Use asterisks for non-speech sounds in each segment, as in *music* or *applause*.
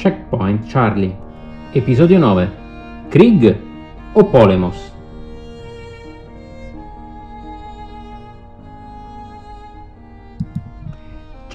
Checkpoint Charlie Episodio 9 Krieg o Polemos?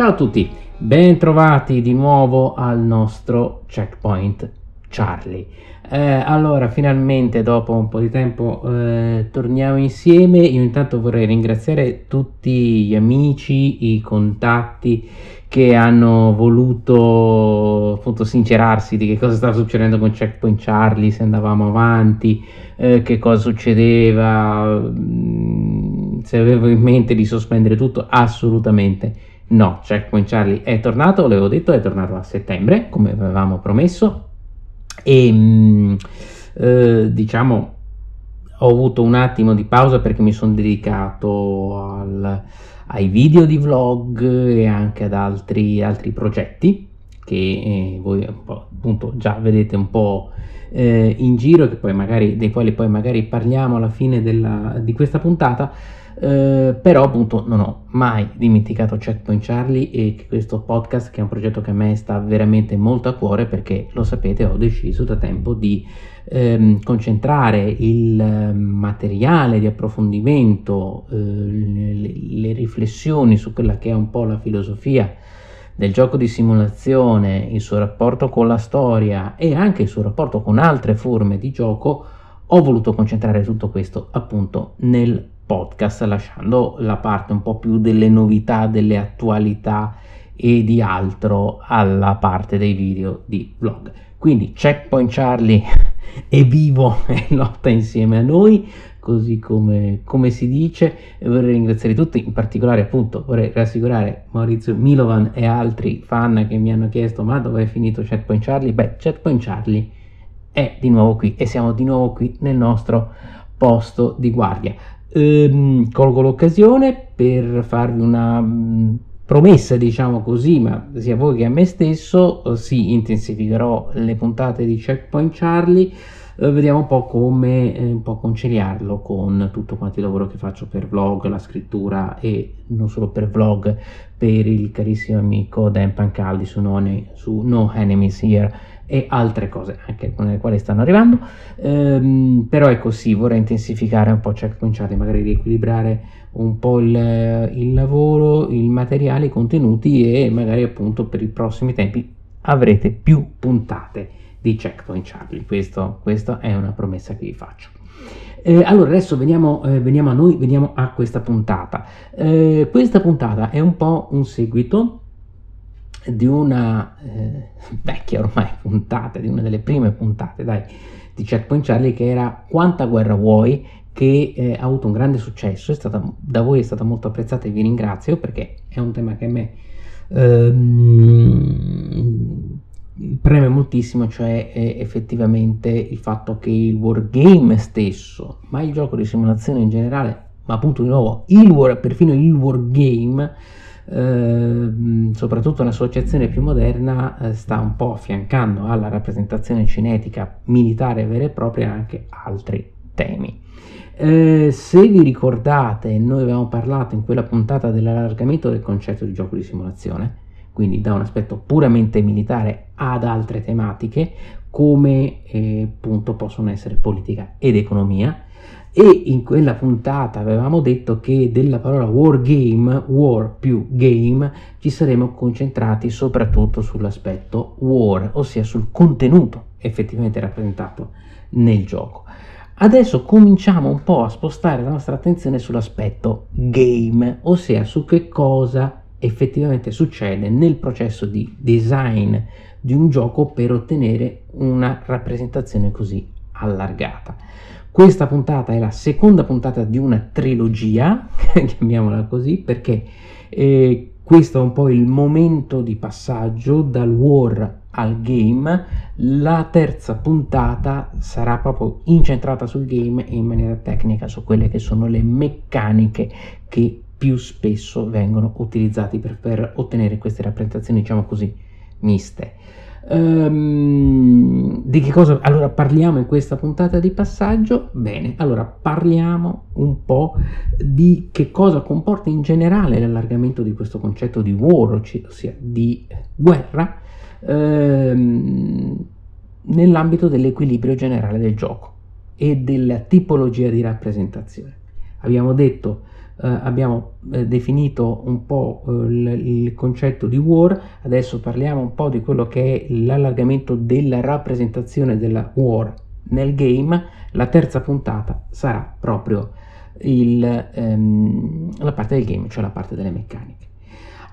Ciao a tutti, ben trovati di nuovo al nostro Checkpoint Charlie. Eh, allora, finalmente dopo un po' di tempo eh, torniamo insieme. Io intanto vorrei ringraziare tutti gli amici, i contatti che hanno voluto appunto sincerarsi di che cosa stava succedendo con Checkpoint Charlie, se andavamo avanti, eh, che cosa succedeva, mm, se avevo in mente di sospendere tutto, assolutamente no. Checkpoint Charlie è tornato, l'avevo detto, è tornato a settembre, come avevamo promesso e mm, eh, diciamo ho avuto un attimo di pausa perché mi sono dedicato al, ai video di vlog e anche ad altri, altri progetti che eh, voi appunto già vedete un po' eh, in giro magari, dei quali poi magari parliamo alla fine della, di questa puntata eh, però appunto non ho mai dimenticato Checkpoint Charlie e questo podcast che è un progetto che a me sta veramente molto a cuore perché lo sapete ho deciso da tempo di ehm, concentrare il ehm, materiale di approfondimento, eh, le, le riflessioni su quella che è un po' la filosofia del gioco di simulazione, il suo rapporto con la storia e anche il suo rapporto con altre forme di gioco, ho voluto concentrare tutto questo appunto nel podcast, lasciando la parte un po' più delle novità, delle attualità e di altro alla parte dei video di vlog. Quindi Checkpoint Charlie è vivo *laughs* e lotta insieme a noi, così come, come, si dice. E vorrei ringraziare tutti, in particolare appunto vorrei rassicurare Maurizio Milovan e altri fan che mi hanno chiesto ma dove è finito Checkpoint Charlie? Beh, Checkpoint Charlie è di nuovo qui e siamo di nuovo qui nel nostro posto di guardia. Ehm, colgo l'occasione per farvi una mm, promessa, diciamo così, ma sia a voi che a me stesso, sì, intensificherò le puntate di Checkpoint Charlie. Eh, vediamo un po' come eh, un po' conciliarlo con tutto quanto il lavoro che faccio per vlog, la scrittura e non solo per vlog, per il carissimo amico Dan Pancaldi su, non, su No Enemies Here e altre cose anche con le quali stanno arrivando. Ehm, però è così vorrei intensificare un po' checkpoint chat magari riequilibrare un po' il, il lavoro il materiale i contenuti e magari appunto per i prossimi tempi avrete più puntate di checkpoint Charlie. Questo, questa è una promessa che vi faccio. Eh, allora adesso veniamo, eh, veniamo, a noi veniamo a questa puntata. Eh, questa puntata è un po' un seguito di una eh, *laughs* vecchia ormai puntata, di una delle prime puntate dai, di Checkpoint Charlie che era Quanta guerra vuoi? che eh, ha avuto un grande successo, stata, da voi è stata molto apprezzata e vi ringrazio perché è un tema che a me ehm, preme moltissimo, cioè effettivamente il fatto che il wargame stesso, ma il gioco di simulazione in generale, ma appunto di nuovo il war, perfino il wargame, Ehm, soprattutto l'associazione più moderna eh, sta un po' affiancando alla rappresentazione cinetica militare vera e propria anche altri temi. Eh, se vi ricordate, noi avevamo parlato in quella puntata dell'allargamento del concetto di gioco di simulazione, quindi da un aspetto puramente militare ad altre tematiche come eh, appunto possono essere politica ed economia e in quella puntata avevamo detto che della parola war game, war più game, ci saremmo concentrati soprattutto sull'aspetto war, ossia sul contenuto effettivamente rappresentato nel gioco. Adesso cominciamo un po' a spostare la nostra attenzione sull'aspetto game, ossia su che cosa effettivamente succede nel processo di design di un gioco per ottenere una rappresentazione così allargata. Questa puntata è la seconda puntata di una trilogia, *laughs* chiamiamola così, perché eh, questo è un po' il momento di passaggio dal war al game. La terza puntata sarà proprio incentrata sul game e in maniera tecnica su quelle che sono le meccaniche che più spesso vengono utilizzati per, per ottenere queste rappresentazioni, diciamo così, miste. Um, di che cosa allora parliamo in questa puntata di passaggio? Bene, allora parliamo un po' di che cosa comporta in generale l'allargamento di questo concetto di war, ossia di guerra, ehm, nell'ambito dell'equilibrio generale del gioco e della tipologia di rappresentazione. Abbiamo detto eh, abbiamo eh, definito un po' eh, il, concetto di war, adesso parliamo un po' di quello che è l'allargamento della rappresentazione della war nel game. La terza puntata sarà proprio il, ehm, la parte del game, cioè la parte delle meccaniche.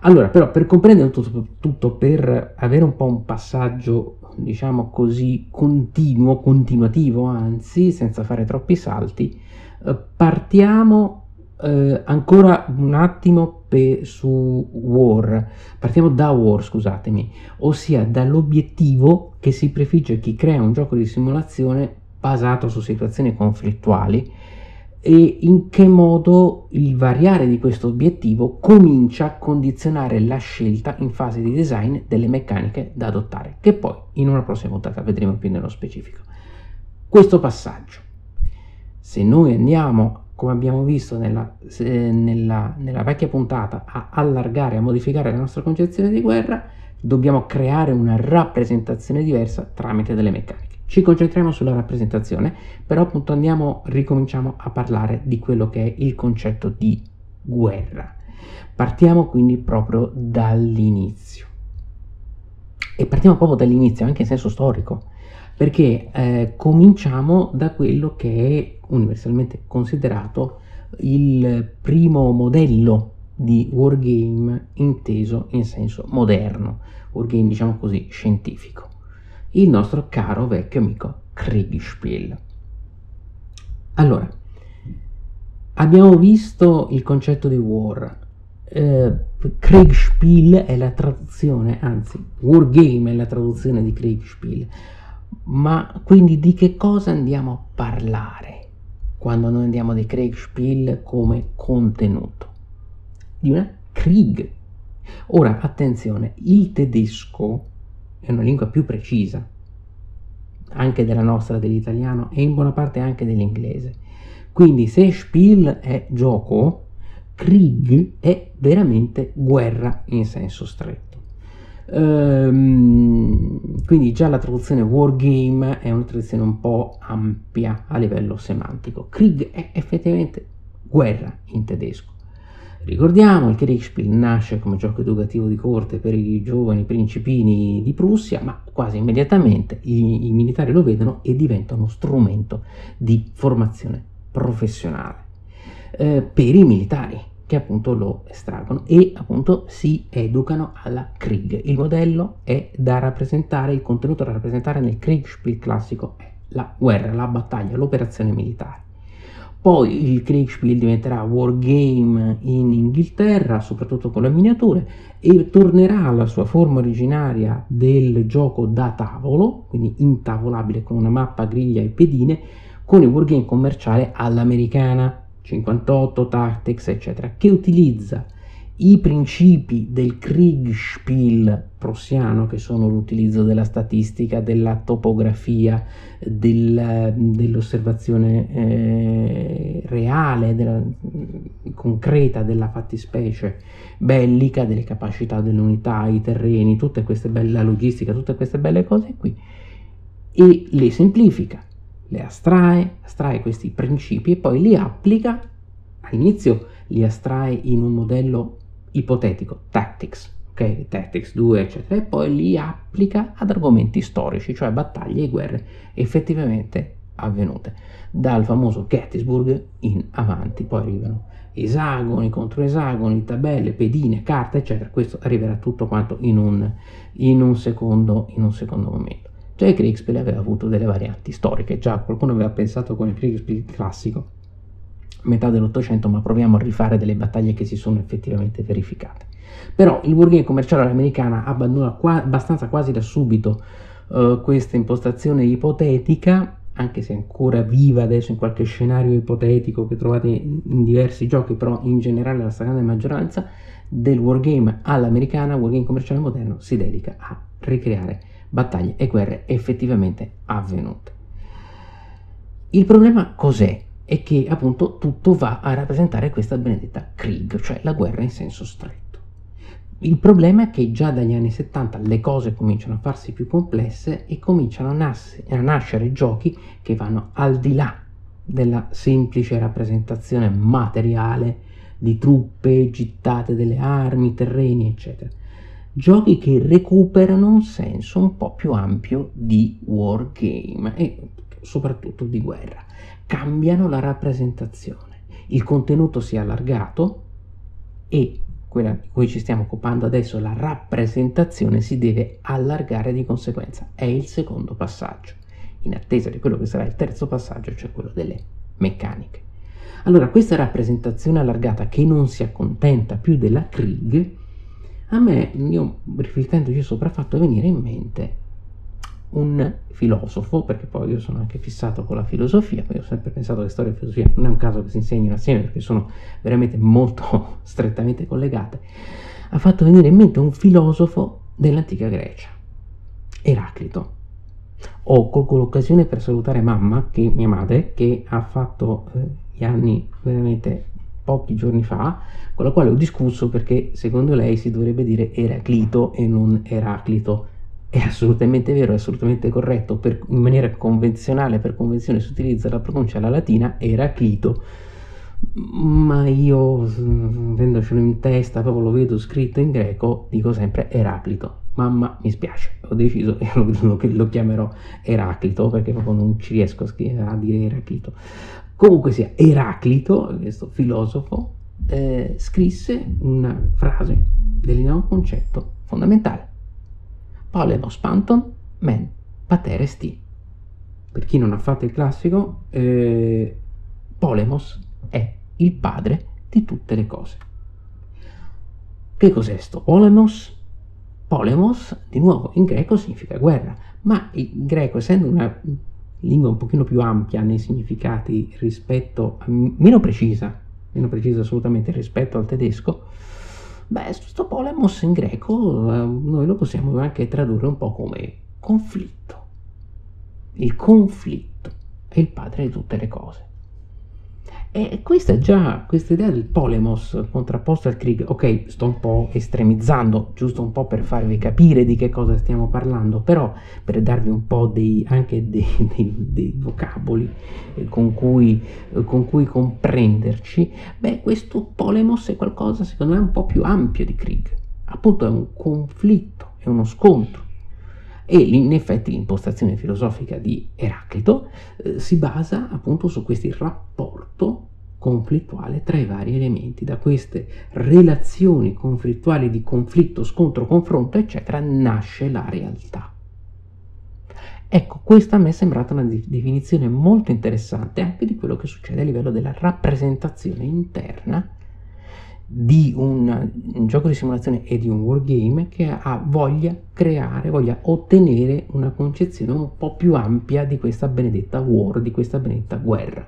Allora, però, per comprendere tutto, tutto, per avere un po' un passaggio, diciamo così, continuo, continuativo, anzi, senza fare troppi salti, eh, partiamo eh, ancora un attimo pe- su War, partiamo da War, scusatemi, ossia dall'obiettivo che si prefigge chi crea un gioco di simulazione basato su situazioni conflittuali e in che modo il variare di questo obiettivo comincia a condizionare la scelta in fase di design delle meccaniche da adottare, che poi in una prossima puntata vedremo più nello specifico. Questo passaggio, se noi andiamo come abbiamo visto nella, nella, nella, vecchia puntata, a allargare, a modificare la nostra concezione di guerra, dobbiamo creare una rappresentazione diversa tramite delle meccaniche. Ci concentriamo sulla rappresentazione, però appunto andiamo, ricominciamo a parlare di quello che è il concetto di guerra. Partiamo quindi proprio dall'inizio. E partiamo proprio dall'inizio, anche in senso storico perché eh, cominciamo da quello che è universalmente considerato il primo modello di wargame inteso in senso moderno, wargame diciamo così scientifico, il nostro caro vecchio amico Kriegspiel. Allora, abbiamo visto il concetto di war, eh, Kriegspiel è la traduzione, anzi wargame è la traduzione di Kriegspiel, ma quindi di che cosa andiamo a parlare quando noi andiamo di Kriegspiel come contenuto? Di una Krieg. Ora, attenzione, il tedesco è una lingua più precisa, anche della nostra, dell'italiano e in buona parte anche dell'inglese. Quindi se Spiel è gioco, Krieg è veramente guerra in senso stretto. Ehm, quindi già la traduzione wargame è una traduzione un po' ampia a livello semantico. Krieg è effettivamente guerra in tedesco. Ricordiamo, il Kriegspiel nasce come gioco educativo di corte per i giovani principini di Prussia, ma quasi immediatamente i, i militari lo vedono e diventa uno strumento di formazione professionale eh, per i militari che appunto lo estraggono e appunto si educano alla Krieg. Il modello è da rappresentare, il contenuto da rappresentare nel Kriegspiel classico è la guerra, la battaglia, l'operazione militare. Poi il Kriegspiel diventerà wargame in Inghilterra, soprattutto con le miniature, e tornerà alla sua forma originaria del gioco da tavolo, quindi intavolabile con una mappa, griglia e pedine, con il wargame commerciale all'americana, 58 Tactics, eccetera, che utilizza i principi del Kriegspiel prussiano, che sono l'utilizzo della statistica, della topografia, del, dell'osservazione eh, reale, della, concreta della fattispecie bellica, delle capacità dell'unità, i terreni, tutte queste belle, la logistica, tutte queste belle cose qui, e le semplifica le astrae, astrae questi principi e poi li applica, all'inizio li astrae in un modello ipotetico, tactics, ok? Tactics 2, eccetera, e poi li applica ad argomenti storici, cioè battaglie e guerre effettivamente avvenute. Dal famoso Gettysburg in avanti, poi arrivano esagoni contro esagoni, tabelle, pedine, carte, eccetera. Questo arriverà tutto quanto in un, in un, secondo, in un secondo momento. Già il Kriegspiel aveva avuto delle varianti storiche, già qualcuno aveva pensato con il Kriegspiel classico, metà dell'Ottocento, ma proviamo a rifare delle battaglie che si sono effettivamente verificate. Però il wargame commerciale all'americana abbandona qua, abbastanza quasi da subito uh, questa impostazione ipotetica anche se ancora viva adesso in qualche scenario ipotetico che trovate in diversi giochi, però in generale la stragrande maggioranza del wargame all'americana, wargame commerciale moderno, si dedica a ricreare battaglie e guerre effettivamente avvenute. Il problema cos'è? È che appunto tutto va a rappresentare questa benedetta Krieg, cioè la guerra in senso stretto. Il problema è che già dagli anni 70 le cose cominciano a farsi più complesse e cominciano a, nas- a nascere giochi che vanno al di là della semplice rappresentazione materiale di truppe, gittate delle armi, terreni, eccetera. Giochi che recuperano un senso un po' più ampio di wargame e soprattutto di guerra. Cambiano la rappresentazione. Il contenuto si è allargato e quella di cui ci stiamo occupando adesso, la rappresentazione, si deve allargare di conseguenza. È il secondo passaggio, in attesa di quello che sarà il terzo passaggio, cioè quello delle meccaniche. Allora, questa rappresentazione allargata che non si accontenta più della Krieg, a me, io riflettendoci sopra, ha fatto venire in mente un filosofo, perché poi io sono anche fissato con la filosofia, poi ho sempre pensato che storia e filosofia non è un caso che si insegnino assieme perché sono veramente molto *laughs* strettamente collegate, ha fatto venire in mente un filosofo dell'antica Grecia, Eraclito. Ho colgo l'occasione per salutare mamma, che, mia madre, che ha fatto eh, gli anni veramente pochi giorni fa, con la quale ho discusso perché secondo lei si dovrebbe dire Eraclito e non Eraclito è assolutamente vero, è assolutamente corretto, per, in maniera convenzionale, per convenzione si utilizza la pronuncia alla latina Eraclito, ma io, avendocelo in testa, proprio lo vedo scritto in greco, dico sempre Eraclito. Mamma, mi spiace, ho deciso *laughs* che lo, lo, chiamerò Eraclito, perché proprio non ci riesco a, a dire Eraclito. Comunque sia, Eraclito, questo filosofo, eh, scrisse una frase, delinea un concetto fondamentale Polemos panton men pater esti. Per chi non ha fatto il classico, eh, Polemos è il padre di tutte le cose. Che cos'è sto Polemos? Polemos, di nuovo, in greco significa guerra, ma il greco, essendo una lingua un pochino più ampia nei significati rispetto, a, meno precisa, meno precisa assolutamente rispetto al tedesco, Beh, questo polemos in greco eh, noi lo possiamo anche tradurre un po' come conflitto. Il conflitto è il padre di tutte le cose. E questa è già, questa idea del polemos contrapposto al Krieg, ok, sto un po' estremizzando, giusto un po' per farvi capire di che cosa stiamo parlando, però per darvi un po' dei, anche dei, *laughs* dei, dei vocaboli eh, con, cui, eh, con, cui, comprenderci, beh, questo polemos è qualcosa secondo me un po' più ampio di Krieg, appunto è un conflitto, è uno scontro. E in effetti l'impostazione filosofica di Eraclito eh, si basa appunto su questo rapporto conflittuale tra i vari elementi. Da queste relazioni conflittuali di conflitto, scontro, confronto, eccetera, nasce la realtà. Ecco, questa a me è sembrata una definizione molto interessante anche di quello che succede a livello della rappresentazione interna di un, un, gioco di simulazione e di un wargame che ha voglia creare, voglia ottenere una concezione un po' più ampia di questa benedetta war, di questa benedetta guerra.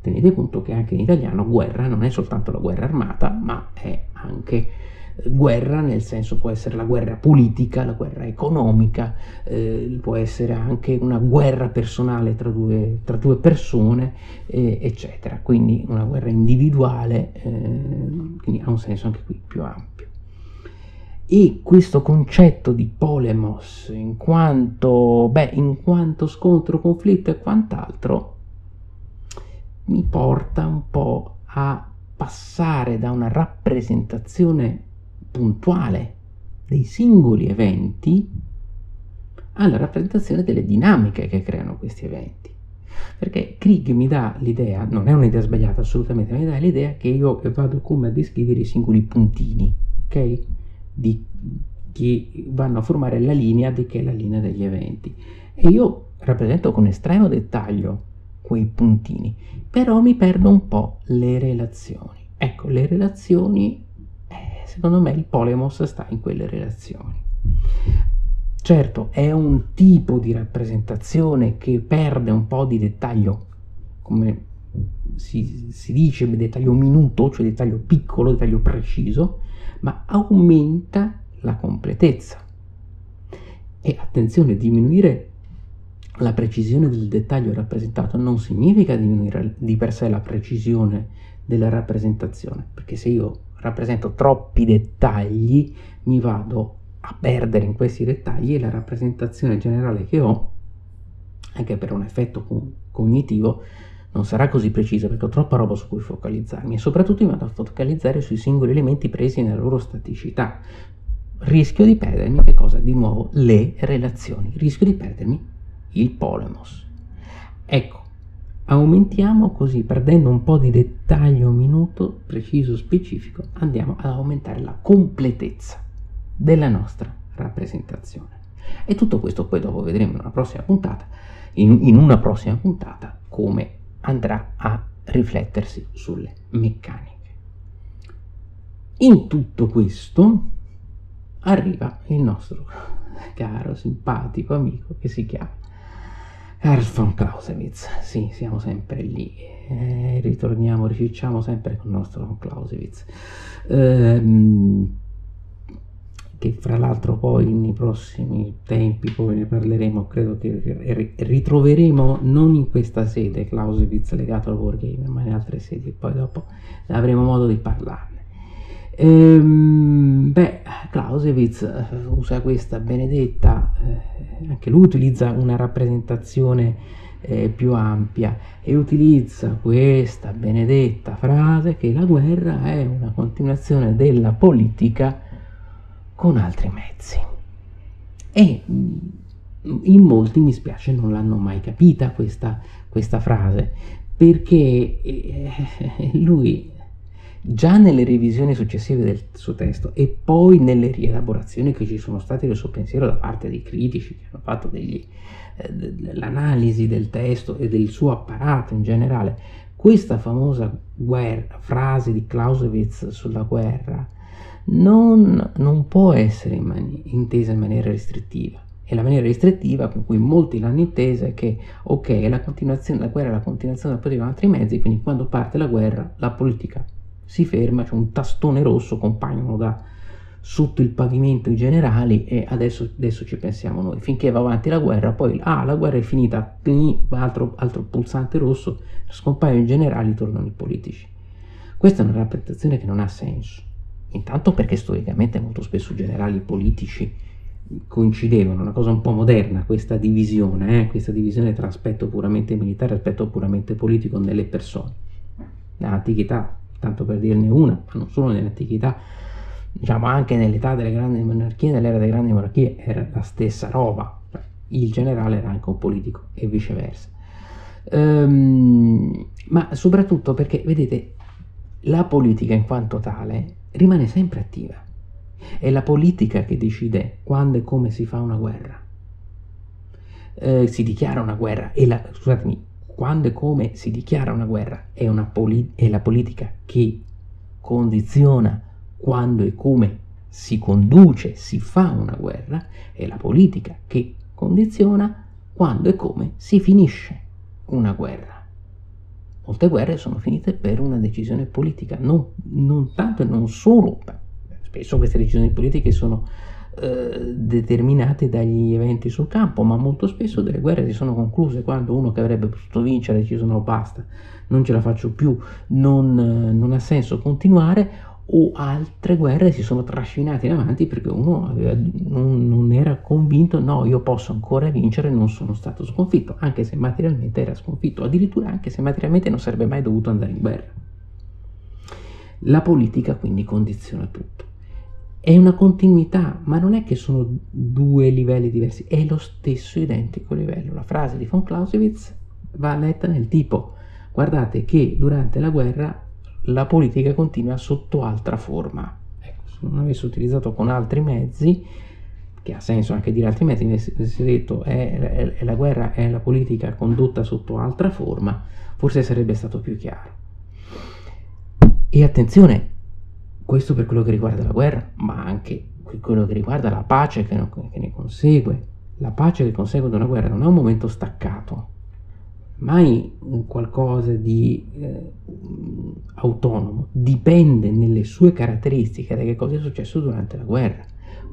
Tenete conto che anche in italiano guerra non è soltanto la guerra armata, ma è anche guerra nel senso può essere la guerra politica, la guerra economica, eh, può essere anche una guerra personale tra due, tra due persone, eh, eccetera. Quindi una guerra individuale, eh, quindi ha un senso anche qui più ampio. E questo concetto di polemos in quanto, beh, in quanto scontro, conflitto e quant'altro mi porta un po' a passare da una rappresentazione puntuale dei singoli eventi alla rappresentazione delle dinamiche che creano questi eventi. Perché Krieg mi dà l'idea, non è un'idea sbagliata assolutamente, ma mi dà l'idea che io vado come a descrivere i singoli puntini, ok? Di, che vanno a formare la linea di che è la linea degli eventi. E io rappresento con estremo dettaglio quei puntini, però mi perdo un po' le relazioni. Ecco, le relazioni secondo me il polemos sta in quelle relazioni. Certo, è un tipo di rappresentazione che perde un po' di dettaglio, come si, si dice, dettaglio minuto, cioè dettaglio piccolo, dettaglio preciso, ma aumenta la completezza. E attenzione, diminuire la precisione del dettaglio rappresentato non significa diminuire di per sé la precisione della rappresentazione, perché se io rappresento troppi dettagli mi vado a perdere in questi dettagli e la rappresentazione generale che ho, anche per un effetto cognitivo, non sarà così precisa perché ho troppa roba su cui focalizzarmi e soprattutto mi vado a focalizzare sui singoli elementi presi nella loro staticità. Rischio di perdermi che cosa? Di nuovo le relazioni, rischio di perdermi il polemos. Ecco, aumentiamo così, perdendo un po' di dettaglio minuto, preciso, specifico, andiamo ad aumentare la completezza della nostra rappresentazione. E tutto questo poi dopo vedremo in una prossima puntata, in, in una prossima puntata, come andrà a riflettersi sulle meccaniche. In tutto questo arriva il nostro caro, simpatico amico che si chiama Karl von Clausewitz. Sì, siamo sempre lì. Eh, ritorniamo, ricicciamo sempre con il nostro Clausewitz. Eh, che fra l'altro poi nei prossimi tempi, poi ne parleremo, credo che ritroveremo non in questa sede Clausewitz legato al wargame, ma in altre sedi, poi dopo avremo modo di parlarne. Ehm, beh, Clausewitz eh, usa questa benedetta, eh, anche lui utilizza una rappresentazione eh, più ampia e utilizza questa benedetta frase che la guerra è una continuazione della politica con altri mezzi. E mm, in molti, mi spiace, non l'hanno mai capita questa, questa frase, perché eh, *laughs* lui già nelle revisioni successive del suo testo e poi nelle rielaborazioni che ci sono state del suo pensiero da parte dei critici che hanno fatto degli, eh, dell'analisi del testo e del suo apparato in generale, questa famosa guerra, frase di Clausewitz sulla guerra non, non può essere in mani- intesa in maniera restrittiva. E la maniera restrittiva con cui molti l'hanno intesa è che, ok, la, la guerra è la continuazione del potere con altri mezzi, quindi quando parte la guerra la politica si ferma, c'è un tastone rosso, compaiono da sotto il pavimento i generali e adesso, adesso, ci pensiamo noi. Finché va avanti la guerra, poi ah, la guerra è finita, altro, altro pulsante rosso, scompaiono i generali, tornano i politici. Questa è una rappresentazione che non ha senso. Intanto perché storicamente molto spesso generali politici coincidevano, una cosa un po' moderna questa divisione, eh? questa divisione tra aspetto puramente militare e aspetto puramente politico nelle persone. Nell'antichità, tanto per dirne una, ma non solo nell'antichità, diciamo anche nell'età delle grandi monarchie, nell'era delle grandi monarchie era la stessa roba, cioè, il generale era anche un politico e viceversa. Ehm, ma soprattutto perché, vedete, la politica in quanto tale rimane sempre attiva. È la politica che decide quando e come si fa una guerra. Eh, si dichiara una guerra e la, scusatemi, quando e come si dichiara una guerra è, una poli- è la politica che condiziona quando e come si conduce, si fa una guerra, è la politica che condiziona quando e come si finisce una guerra. Molte guerre sono finite per una decisione politica, non, non tanto e non solo, spesso queste decisioni politiche sono eh, determinate dagli eventi sul campo, ma molto spesso delle guerre si sono concluse quando uno che avrebbe potuto vincere ha deciso no basta, non ce la faccio più, non, non ha senso continuare o altre guerre si sono trascinate in avanti perché uno aveva, non, non, era convinto, no, io posso ancora vincere, non sono stato sconfitto, anche se materialmente era sconfitto, addirittura anche se materialmente non sarebbe mai dovuto andare in guerra. La politica quindi condiziona tutto. È una continuità, ma non è che sono due livelli diversi, è lo stesso identico livello. La frase di von Clausewitz va letta nel tipo, guardate che durante la guerra la politica continua sotto altra forma. Ecco, se non avessi utilizzato con altri mezzi, che ha senso anche dire altri mezzi, avessi detto è, è, è la guerra è la politica condotta sotto altra forma, forse sarebbe stato più chiaro. E attenzione, questo per quello che riguarda la guerra, ma anche quello che riguarda la pace che, che ne consegue. La pace che consegue da una guerra non è un momento staccato, mai un qualcosa di eh, autonomo, dipende nelle sue caratteristiche da che cosa è successo durante la guerra.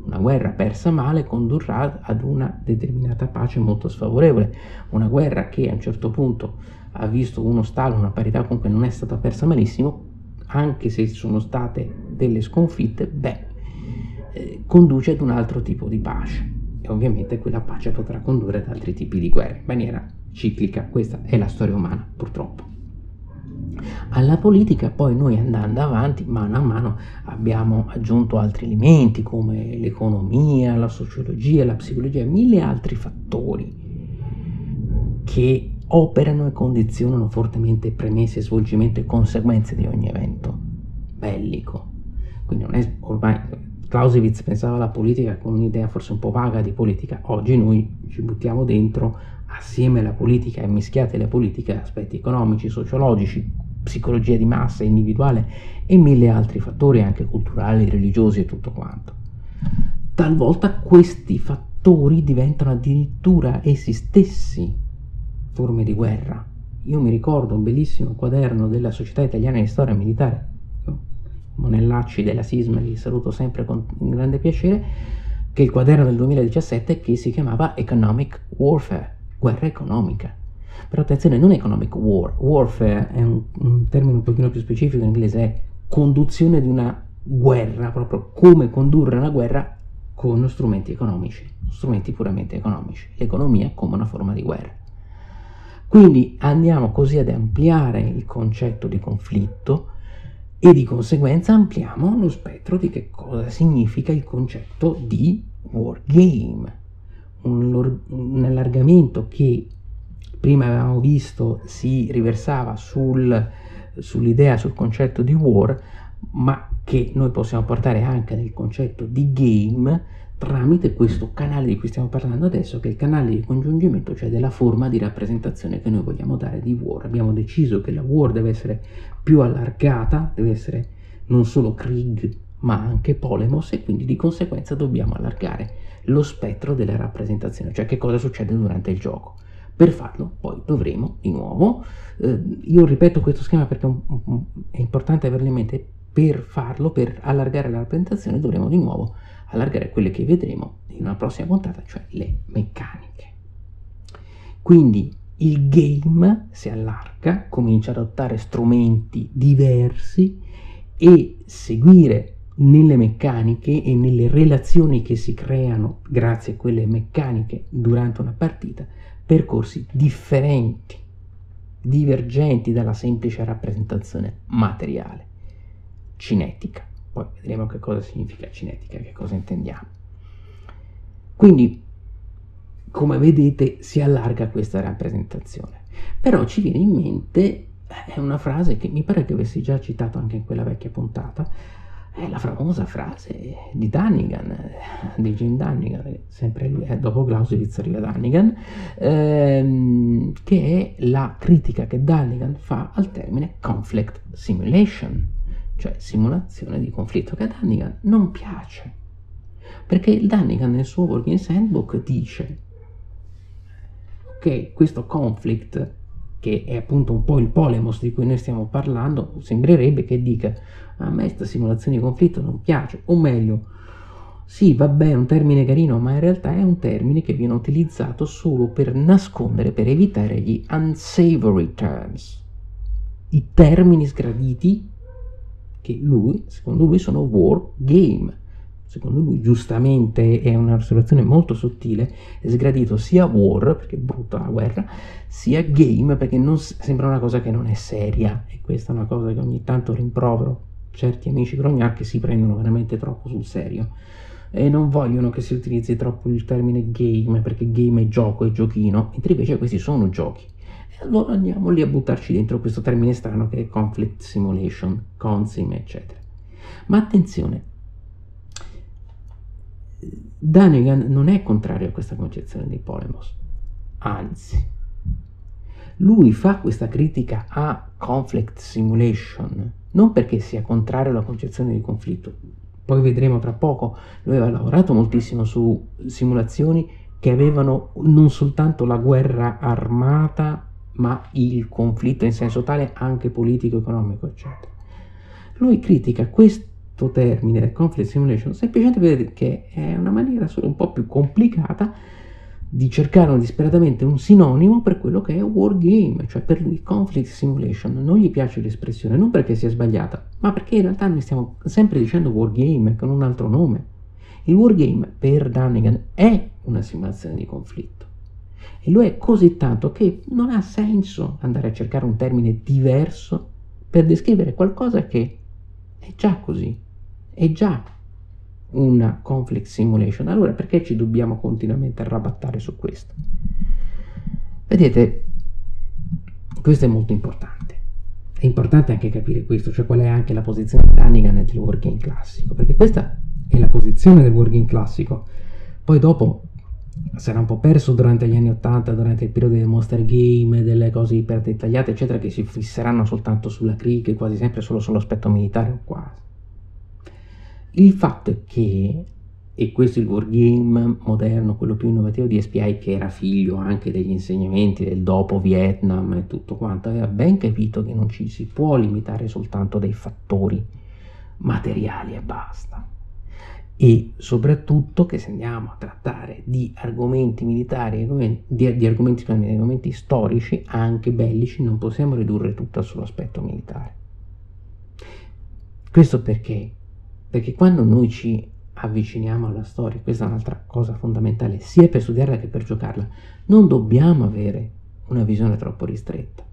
Una guerra persa male condurrà ad una determinata pace molto sfavorevole. Una guerra che a un certo punto ha visto uno stallo, una parità comunque non è stata persa malissimo, anche se sono state delle sconfitte, beh, eh, conduce ad un altro tipo di pace. E ovviamente quella pace potrà condurre ad altri tipi di guerre, in maniera ciclica. Questa è la storia umana, purtroppo. Alla politica poi noi andando avanti, mano a mano, abbiamo aggiunto altri elementi come l'economia, la sociologia, la psicologia, mille altri fattori che operano e condizionano fortemente premesse, svolgimento e conseguenze di ogni evento bellico. Quindi non è ormai Clausewitz pensava alla politica con un'idea forse un po' vaga di politica, oggi noi ci buttiamo dentro assieme alla politica e mischiate la politica aspetti economici, sociologici, psicologia di massa, individuale e mille altri fattori anche culturali, religiosi e tutto quanto. Talvolta questi fattori diventano addirittura essi stessi forme di guerra. Io mi ricordo un bellissimo quaderno della Società Italiana di Storia Militare, Monellacci della Sisma, li saluto sempre con grande piacere, che è il quaderno del 2017 che si chiamava Economic Warfare, guerra economica. Però attenzione, non economic war, warfare è un, un termine un pochino più specifico in inglese, è conduzione di una guerra, proprio come condurre una guerra con strumenti economici, strumenti puramente economici, l'economia come una forma di guerra. Quindi andiamo così ad ampliare il concetto di conflitto e di conseguenza ampliamo lo spettro di che cosa significa il concetto di wargame, un, un allargamento che prima avevamo visto si riversava sul, sull'idea, sul concetto di war, ma che noi possiamo portare anche nel concetto di game tramite questo canale di cui stiamo parlando adesso, che è il canale di congiungimento, cioè della forma di rappresentazione che noi vogliamo dare di War. Abbiamo deciso che la War deve essere più allargata, deve essere non solo Krieg, ma anche Polemos, e quindi di conseguenza dobbiamo allargare lo spettro della rappresentazione, cioè che cosa succede durante il gioco. Per farlo poi dovremo di nuovo, eh, io ripeto questo schema perché è importante averlo in mente, per farlo, per allargare la rappresentazione dovremo di nuovo allargare quelle che vedremo in una prossima puntata, cioè le meccaniche. Quindi il game si allarga, comincia ad adottare strumenti diversi e seguire nelle meccaniche e nelle relazioni che si creano grazie a quelle meccaniche durante una partita percorsi differenti, divergenti dalla semplice rappresentazione materiale, cinetica. Poi vedremo che cosa significa cinetica, che cosa intendiamo. Quindi, come vedete, si allarga questa rappresentazione. Però ci viene in mente, eh, è una frase che mi pare che avessi già citato anche in quella vecchia puntata, è la famosa frase di Dunnigan, eh, di Jim Dunnigan, sempre lui, dopo Clausewitz arriva Dunnigan, ehm, che è la critica che Dunnigan fa al termine conflict simulation cioè simulazione di conflitto, che a Dunnigan non piace. Perché il Dunnigan nel suo Working Sandbook dice che questo conflict, che è appunto un po' il polemos di cui noi stiamo parlando, sembrerebbe che dica a me questa simulazione di conflitto non piace, o meglio, sì, vabbè, è un termine carino, ma in realtà è un termine che viene utilizzato solo per nascondere, per evitare gli unsavory terms, i termini sgraditi che lui, secondo lui, sono war game. Secondo lui, giustamente, è un'osservazione molto sottile, è sgradito sia war, perché è brutta la guerra, sia game, perché non, sembra una cosa che non è seria. E questa è una cosa che ogni tanto rimprovero certi amici grognar che si prendono veramente troppo sul serio e non vogliono che si utilizzi troppo il termine game perché game è gioco, è giochino, mentre invece questi sono giochi. E allora andiamo lì a buttarci dentro questo termine strano che è conflict simulation, consim, eccetera. Ma attenzione, Danigan non è contrario a questa concezione di Polemos, anzi, lui fa questa critica a conflict simulation non perché sia contrario alla concezione di conflitto, poi vedremo tra poco, lui aveva lavorato moltissimo su simulazioni che avevano non soltanto la guerra armata, ma il conflitto in senso tale anche politico, economico, eccetera. Lui critica questo termine, conflict simulation, semplicemente perché è una maniera solo un po' più complicata di cercare disperatamente un sinonimo per quello che è wargame, cioè per lui conflict simulation. Non gli piace l'espressione, non perché sia sbagliata, ma perché in realtà noi stiamo sempre dicendo wargame con un altro nome. Il wargame per Dunnigan è una simulazione di conflitto. E lo è così tanto che non ha senso andare a cercare un termine diverso per descrivere qualcosa che è già così, è già una conflict simulation. Allora perché ci dobbiamo continuamente arrabattare su questo? Vedete, questo è molto importante. È importante anche capire questo, cioè qual è anche la posizione di Hannigan del working classico, perché questa è la posizione del working classico. Poi dopo sarà un po' perso durante gli anni 80, durante il periodo dei monster game, delle cose iper dettagliate, eccetera, che si fisseranno soltanto sulla cric, quasi sempre solo sull'aspetto militare o quasi. Il fatto è che, e questo è il wargame moderno, quello più innovativo di SPI, che era figlio anche degli insegnamenti del dopo Vietnam e tutto quanto, aveva ben capito che non ci si può limitare soltanto dai fattori materiali e basta. E soprattutto che se andiamo a trattare di argomenti militari, di, di argomenti, di argomenti storici, anche bellici, non possiamo ridurre tutto sull'aspetto militare. Questo perché perché quando noi ci avviciniamo alla storia, questa è un'altra cosa fondamentale, sia per studiarla che per giocarla, non dobbiamo avere una visione troppo ristretta.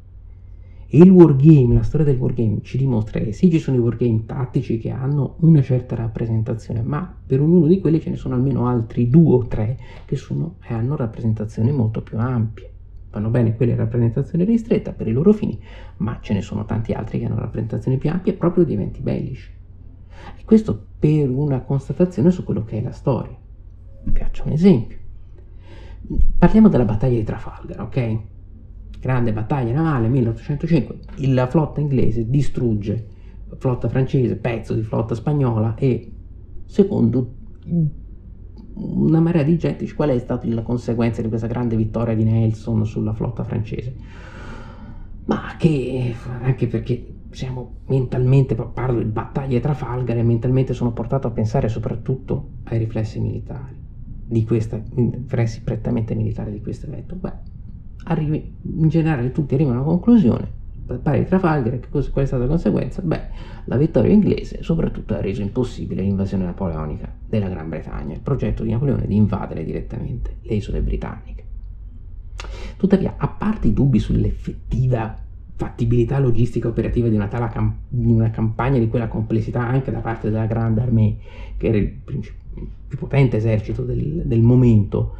Il wargame, la storia del wargame ci dimostra che sì, ci sono i wargame tattici che hanno una certa rappresentazione, ma per ognuno di quelli ce ne sono almeno altri due o tre che sono, e hanno rappresentazioni molto più ampie. Vanno bene quelle rappresentazioni ristretta per i loro fini, ma ce ne sono tanti altri che hanno rappresentazioni più ampie proprio di eventi bellici. E questo per una constatazione su quello che è la storia. Vi faccio un esempio. Parliamo della battaglia di Trafalgar, ok? Grande battaglia navale 1805. La flotta inglese distrugge flotta francese, pezzo di flotta spagnola e secondo una marea di gente qual è stata la conseguenza di questa grande vittoria di Nelson sulla flotta francese? Ma che anche perché siamo mentalmente, parlo di battaglie Trafalgar e mentalmente sono portato a pensare soprattutto ai riflessi militari, di questa, riflessi prettamente militari di questo evento. Beh, arrivi, in generale tutti arrivano a una conclusione, battaglia di Trafalgar, qual è stata la conseguenza? Beh, la vittoria inglese soprattutto ha reso impossibile l'invasione napoleonica della Gran Bretagna, il progetto di Napoleone di invadere direttamente le isole britanniche. Tuttavia, a parte i dubbi sull'effettiva fattibilità logistica operativa di una, cam- di una campagna di quella complessità anche da parte della Grande Armée, che era il, princip- più potente esercito del, del, momento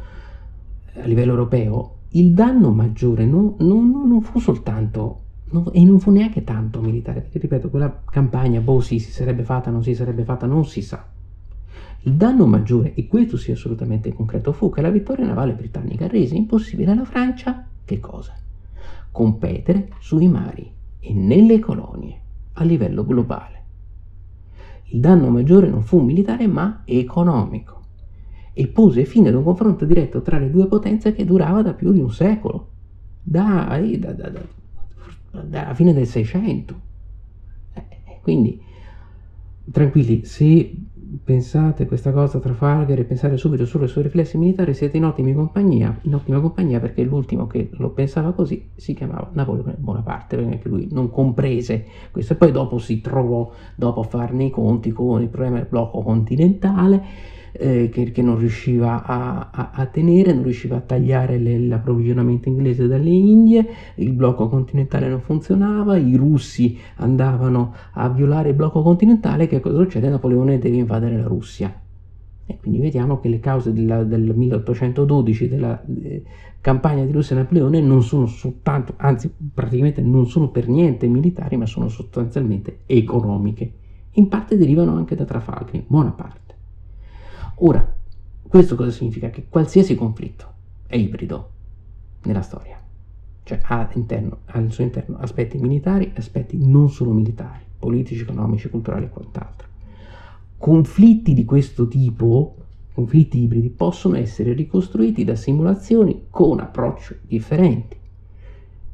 a livello europeo, il danno maggiore non, non, non fu soltanto non, e non fu neanche tanto militare, perché ripeto, quella campagna, boh sì, si sarebbe fatta, non si sarebbe fatta, non si sa. Il danno maggiore, e questo sia assolutamente concreto, fu che la vittoria navale britannica rese impossibile alla Francia che cosa? competere sui mari e nelle colonie a livello globale. Il danno maggiore non fu militare ma economico e pose fine ad un confronto diretto tra le due potenze che durava da più di un secolo, da, da, da, dalla fine del Seicento. Eh, quindi, tranquilli, se pensate questa cosa tra Trafalgar e pensare subito solo ai suoi riflessi militari, siete in ottima compagnia, in ottima compagnia perché l'ultimo che lo pensava così si chiamava Napoleone Bonaparte, perché anche lui non comprese questo e poi dopo si trovò, dopo a farne i conti con il problema del blocco continentale, eh, che, che, non riusciva a, a, a, tenere, non riusciva a tagliare le, l'approvvigionamento inglese dalle Indie, il blocco continentale non funzionava, i russi andavano a violare il blocco continentale, che cosa succede? Napoleone deve invadere la Russia. E quindi vediamo che le cause della, del 1812 della eh, campagna di Russia e Napoleone non sono soltanto, anzi praticamente non sono per niente militari, ma sono sostanzialmente economiche. In parte derivano anche da Trafalgar, buona parte. Ora, questo cosa significa? Che qualsiasi conflitto è ibrido nella storia, cioè ha interno, al suo interno aspetti militari e aspetti non solo militari, politici, economici, culturali e quant'altro. conflitti di questo tipo, conflitti ibridi, possono essere ricostruiti da simulazioni con approcci differenti.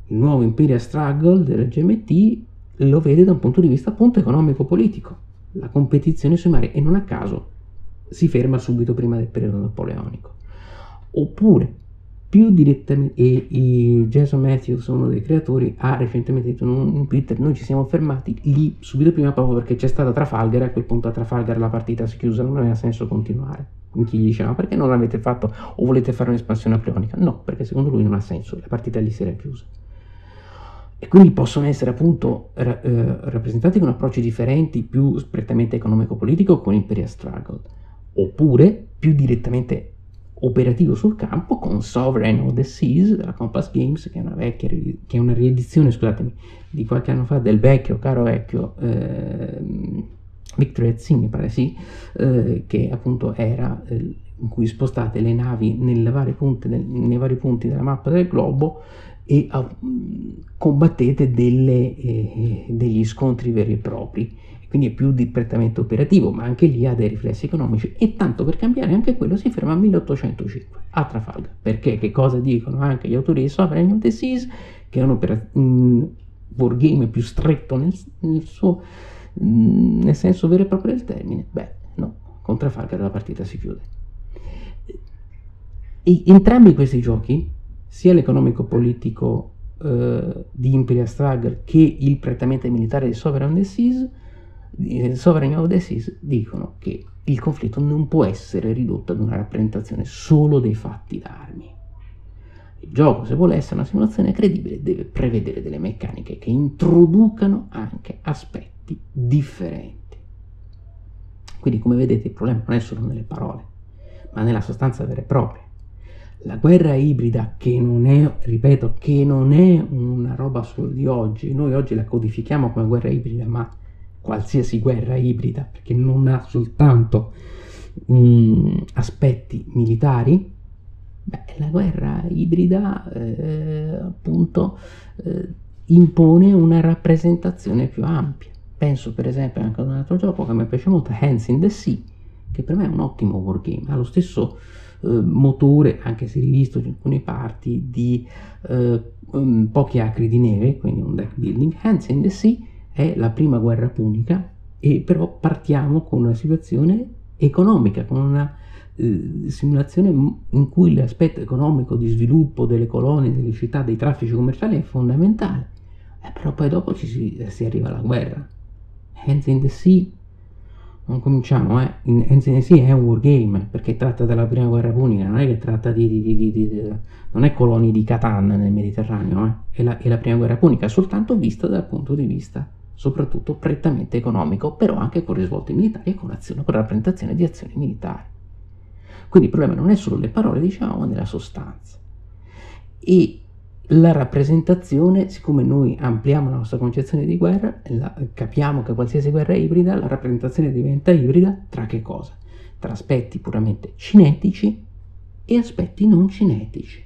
Il nuovo Imperial Struggle della GMT lo vede da un punto di vista appunto economico-politico, la competizione sui mari e non a caso si ferma subito prima del periodo napoleonico. Oppure più direttamente, e, e Jason Matthews, uno dei creatori, ha recentemente detto in Twitter, noi ci siamo fermati lì subito prima proprio perché c'è stata Trafalgar e a quel punto a Trafalgar la partita si chiusa, non aveva senso continuare. In chi gli diceva, perché non l'avete fatto o volete fare un'espansione napoleonica? No, perché secondo lui non ha senso, la partita lì si era chiusa. E quindi possono essere appunto eh, rappresentati con approcci differenti, più prettamente economico-politico con Imperial Struggle, oppure più direttamente operativo sul campo con Sovereign of the Seas della Compass Games, che è una, vecchia, che è una riedizione scusatemi, di qualche anno fa del vecchio, caro vecchio eh, Victory at Sea, mi pare sì, eh, che appunto era eh, in cui spostate le navi varie punti, nel, nei vari punti della mappa del globo e uh, combattete delle, eh, degli scontri veri e propri quindi è più di prettamente operativo, ma anche lì ha dei riflessi economici e tanto per cambiare anche quello si ferma a 1805 a Trafalgar, perché che cosa dicono anche gli autori di Sovereign of the Seas, che è un, opera- wargame più stretto nel, nel suo nel senso vero e proprio del termine? Beh, no, con Trafalgar la partita si chiude. E entrambi questi giochi, sia l'economico-politico eh, di Imperial Struggle che il prettamente militare di Sovereign of the Seas, Sovereign of the Seas dicono che il conflitto non può essere ridotto ad una rappresentazione solo dei fatti d'armi. Il gioco, se vuole essere una simulazione credibile, deve prevedere delle meccaniche che introducano anche aspetti differenti. Quindi, come vedete, il problema non è solo nelle parole, ma nella sostanza vera e propria. La guerra ibrida, che non è, ripeto, che non è una roba solo di oggi, noi oggi la codifichiamo come guerra ibrida, ma qualsiasi guerra ibrida, perché non ha soltanto mm, aspetti militari, beh, la guerra ibrida eh, appunto eh, impone una rappresentazione più ampia. Penso per esempio anche ad un altro gioco che mi piace molto, Hands in the Sea, che per me è un ottimo wargame, ha lo stesso eh, motore, anche se rivisto in alcune parti, di um, pochi acri di neve, quindi un deck building. Hands in the Sea è la prima guerra punica e però partiamo con una situazione economica, con una eh, simulazione in cui l'aspetto economico di sviluppo delle colonie, delle città, dei traffici commerciali è fondamentale. Eh, però poi dopo ci si, si, arriva alla guerra. Hands in the Sea, non cominciamo, eh. In, Hands in the Sea è un wargame perché tratta della prima guerra punica, non è che tratta di, di, di, di non è colonie di Catan nel Mediterraneo, eh. è, la, è la prima guerra punica, soltanto vista dal punto di vista soprattutto prettamente economico, però anche con risvolti militari e con, azione, con rappresentazione di azioni militari. Quindi il problema non è solo le parole, diciamo, ma nella sostanza. E la rappresentazione, siccome noi ampliamo la nostra concezione di guerra, la, capiamo che qualsiasi guerra è ibrida, la rappresentazione diventa ibrida tra che cosa? Tra aspetti puramente cinetici e aspetti non cinetici.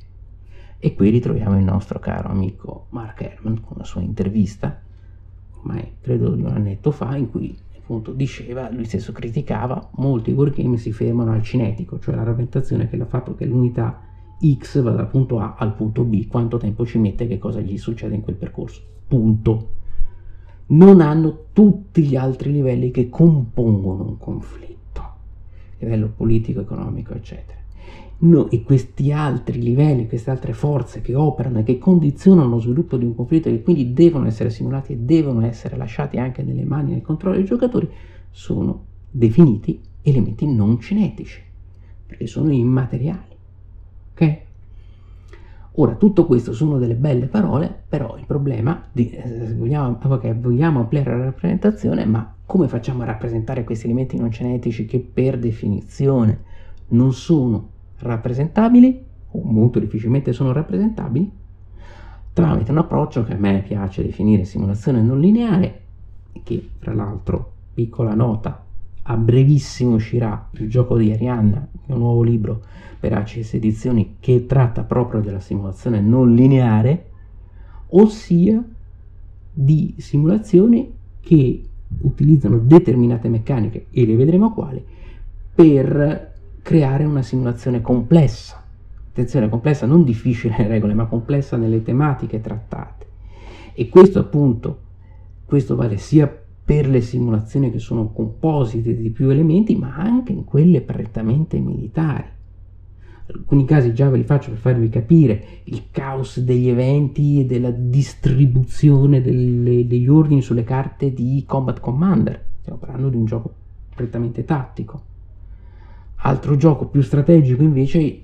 E qui ritroviamo il nostro caro amico Mark Herman con la sua intervista ormai credo di un annetto fa, in cui appunto diceva, lui stesso criticava, molti wargame si fermano al cinetico, cioè la rappresentazione che l'ha fatto che l'unità X va dal punto A al punto B, quanto tempo ci mette, che cosa gli succede in quel percorso. Punto. Non hanno tutti gli altri livelli che compongono un conflitto, livello politico, economico, eccetera no, e questi altri livelli, queste altre forze che operano e che condizionano lo sviluppo di un conflitto e che quindi devono essere simulati e devono essere lasciati anche nelle mani e nel controllo dei giocatori, sono definiti elementi non cinetici, perché sono immateriali. Ok? Ora, tutto questo sono delle belle parole, però il problema, di, eh, vogliamo, okay, vogliamo ampliare la rappresentazione, ma come facciamo a rappresentare questi elementi non cinetici che per definizione non sono rappresentabili, o molto difficilmente sono rappresentabili, tramite un approccio che a me piace definire simulazione non lineare, che fra l'altro, piccola nota, a brevissimo uscirà il gioco di Arianna, un nuovo libro per ACS Edizioni che tratta proprio della simulazione non lineare, ossia di simulazioni che utilizzano determinate meccaniche, e le vedremo quali, per creare una simulazione complessa. Attenzione, complessa, non difficile nelle regole, ma complessa nelle tematiche trattate. E questo appunto, questo vale sia per le simulazioni che sono composite di più elementi, ma anche in quelle prettamente militari. Alcuni casi già ve li faccio per farvi capire il caos degli eventi e della distribuzione delle, degli ordini sulle carte di Combat Commander. Stiamo parlando di un gioco prettamente tattico. Altro gioco più strategico invece,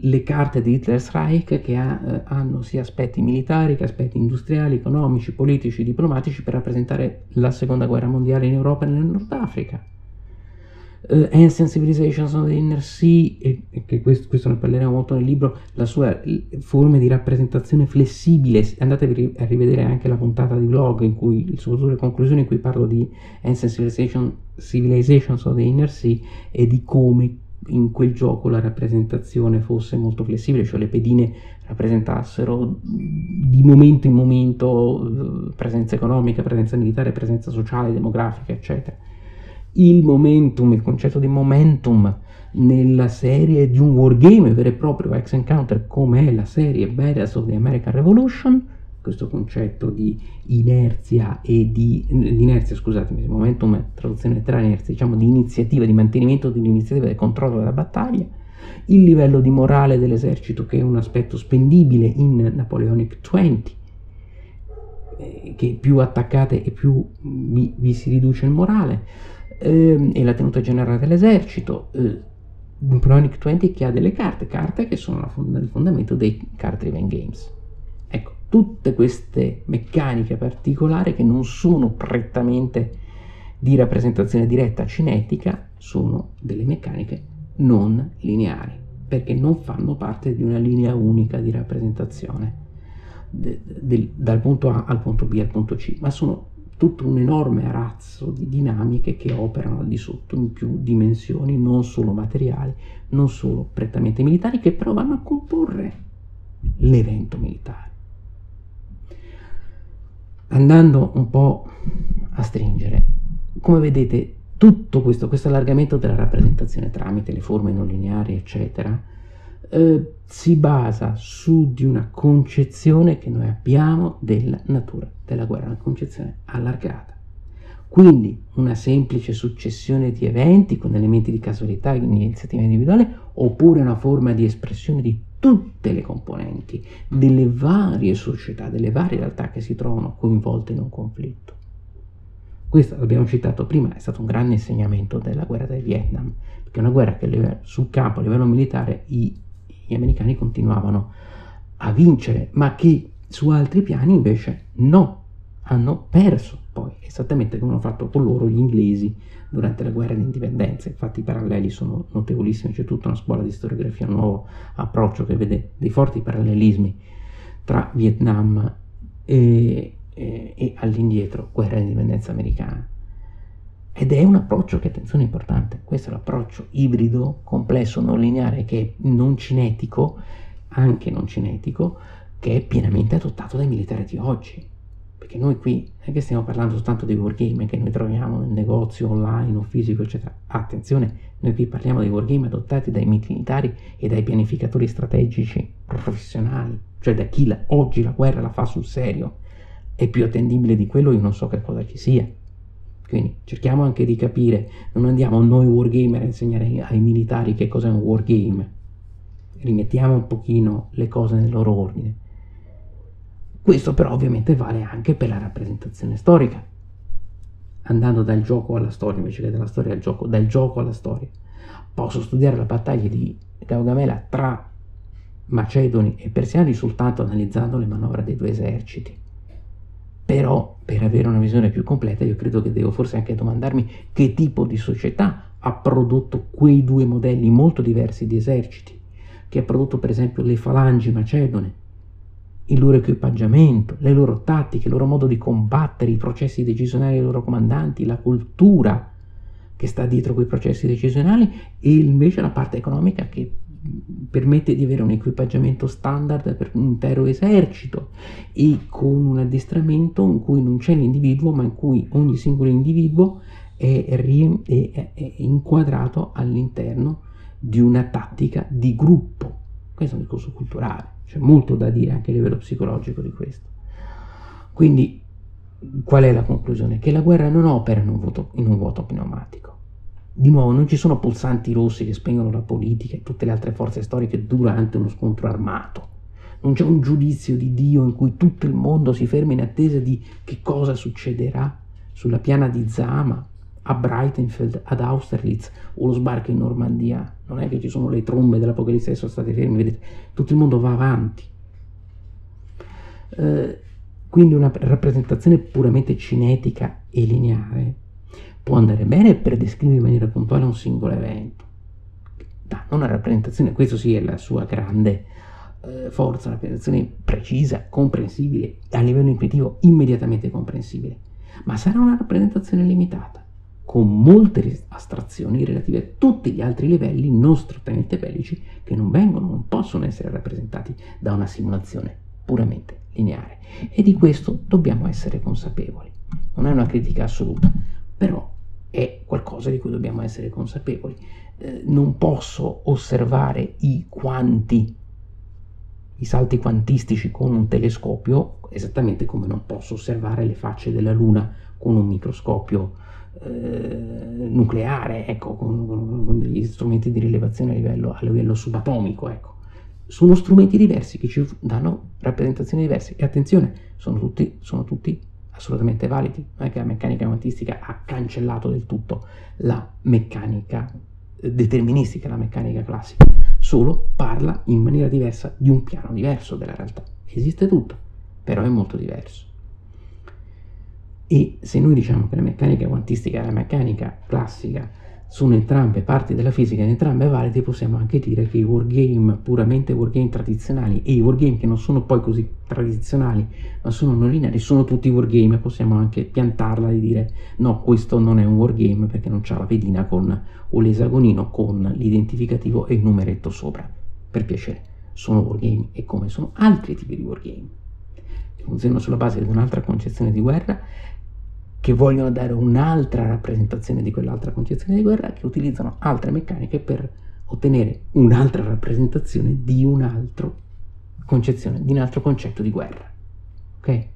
le carte di Hitler's Reich che ha, eh, hanno sia aspetti militari che aspetti industriali, economici, politici, diplomatici per rappresentare la seconda guerra mondiale in Europa e nel Nord Africa. Uh, Civilizations of the Inner Sea, e, e che questo, questo, ne parleremo molto nel libro, la sua forma di rappresentazione flessibile, andatevi a rivedere anche la puntata di vlog in cui, soprattutto le conclusioni in cui parlo di Ancient Civilization, Civilizations of the Inner Sea e di come in quel gioco la rappresentazione fosse molto flessibile, cioè le pedine rappresentassero di momento in momento eh, presenza economica, presenza militare, presenza sociale, demografica, eccetera il momentum, il concetto di momentum nella serie di un wargame vero e proprio X Encounter come è la serie Badass of the American Revolution questo concetto di inerzia e di, di inerzia, scusatemi, momentum traduzione letterale inerzia, diciamo di iniziativa, di mantenimento dell'iniziativa, del controllo della battaglia, il livello di morale dell'esercito che è un aspetto spendibile in Napoleonic 20, eh, che più attaccate e più vi, vi si riduce il morale, eh, e la tenuta generale dell'esercito. Eh, Pronic 20 che ha delle carte, carte che sono fond- il fondamento dei card driven games. Ecco, tutte queste meccaniche particolari che non sono prettamente di rappresentazione diretta cinetica, sono delle meccaniche non lineari, perché non fanno parte di una linea unica di rappresentazione de- de- dal punto A al punto B al punto C, ma sono tutto un enorme arazzo di dinamiche che operano al di sotto in più dimensioni, non solo materiali, non solo prettamente militari, che però vanno a comporre l'evento militare. Andando un po' a stringere, come vedete, tutto questo, questo allargamento della rappresentazione tramite le forme non lineari, eccetera, eh, si basa su di una concezione che noi abbiamo della natura della guerra, una concezione allargata. Quindi una semplice successione di eventi con elementi di casualità e iniziativa individuale oppure una forma di espressione di tutte le componenti delle varie società, delle varie realtà che si trovano coinvolte in un conflitto. Questo, l'abbiamo citato prima, è stato un grande insegnamento della guerra del Vietnam, perché è una guerra che sul campo a livello militare i gli americani continuavano a vincere, ma che su altri piani invece no, hanno perso poi, esattamente come hanno fatto con loro gli inglesi durante la guerra di indipendenza. Infatti i paralleli sono notevolissimi, c'è tutta una scuola di storiografia, un nuovo approccio che vede dei forti parallelismi tra Vietnam e, e, e all'indietro guerra di indipendenza americana. Ed è un approccio che, attenzione, è importante. Questo è l'approccio ibrido, complesso, non lineare, che è non cinetico, anche non cinetico, che è pienamente adottato dai militari di oggi. Perché noi qui non è che stiamo parlando soltanto dei wargame che noi troviamo nel negozio online o fisico, eccetera. Attenzione, noi qui parliamo dei wargame adottati dai militari e dai pianificatori strategici professionali, cioè da chi la, oggi la guerra la fa sul serio. È più attendibile di quello, io non so che cosa ci sia. Quindi cerchiamo anche di capire, non andiamo noi wargamer a insegnare ai militari che cos'è un wargame, rimettiamo un pochino le cose nel loro ordine. Questo però ovviamente vale anche per la rappresentazione storica, andando dal gioco alla storia invece che dalla storia al gioco, dal gioco alla storia. Posso studiare la battaglia di Gaugamela tra Macedoni e Persiani soltanto analizzando le manovre dei due eserciti però per avere una visione più completa io credo che devo forse anche domandarmi che tipo di società ha prodotto quei due modelli molto diversi di eserciti, che ha prodotto per esempio le falangi macedone, il loro equipaggiamento, le loro tattiche, il loro modo di combattere, i processi decisionali dei loro comandanti, la cultura che sta dietro quei processi decisionali e invece la parte economica che permette di avere un equipaggiamento standard per un intero esercito e con un addestramento in cui non c'è l'individuo ma in cui ogni singolo individuo è, è, è inquadrato all'interno di una tattica di gruppo. Questo è un discorso culturale, c'è molto da dire anche a livello psicologico di questo. Quindi qual è la conclusione? Che la guerra non opera in un, vuoto, in un vuoto pneumatico. Di nuovo, non ci sono pulsanti rossi che spengono la politica e tutte le altre forze storiche durante uno scontro armato. Non c'è un giudizio di Dio in cui tutto il mondo si ferma in attesa di che cosa succederà sulla piana di Zama, a Breitenfeld, ad Austerlitz o lo sbarco in Normandia. Non è che ci sono le trombe dell'Apocalisse che sono state ferme, vedete, tutto il mondo va avanti. Eh, quindi una rappresentazione puramente cinetica e lineare può andare bene per descrivere in maniera puntuale un singolo evento. Da una rappresentazione, questo sì è la sua grande eh, forza, una rappresentazione precisa, comprensibile, a livello intuitivo immediatamente comprensibile, ma sarà una rappresentazione limitata, con molte astrazioni relative a tutti gli altri livelli non strettamente bellici che non vengono, non possono essere rappresentati da una simulazione puramente lineare. E di questo dobbiamo essere consapevoli. Non è una critica assoluta, però è qualcosa di cui dobbiamo essere consapevoli. Eh, non posso osservare i quanti, i salti quantistici con un telescopio, esattamente come non posso osservare le facce della Luna con un microscopio eh, nucleare, ecco, con, con, degli strumenti di rilevazione a livello, a livello subatomico, ecco sono strumenti diversi che ci danno rappresentazioni diverse e attenzione, sono tutti, sono tutti assolutamente validi, non è che la meccanica quantistica ha cancellato del tutto la meccanica eh, deterministica, la meccanica classica, solo parla in maniera diversa di un piano diverso della realtà. Esiste tutto, però è molto diverso. E se noi diciamo che la meccanica quantistica è la meccanica classica sono entrambe parti della fisica ed entrambe valide, possiamo anche dire che i wargame puramente wargame tradizionali e i wargame che non sono poi così tradizionali ma sono non lineari, sono tutti wargame, possiamo anche piantarla e dire no, questo non è un wargame perché non c'ha la pedina con, o l'esagonino con l'identificativo e il numeretto sopra. Per piacere, sono wargame e come sono altri tipi di wargame funzionano sulla base di un'altra concezione di guerra che vogliono dare un'altra rappresentazione di quell'altra concezione di guerra, che utilizzano altre meccaniche per ottenere un'altra rappresentazione di un'altra concezione, di un altro concetto di guerra. Ok?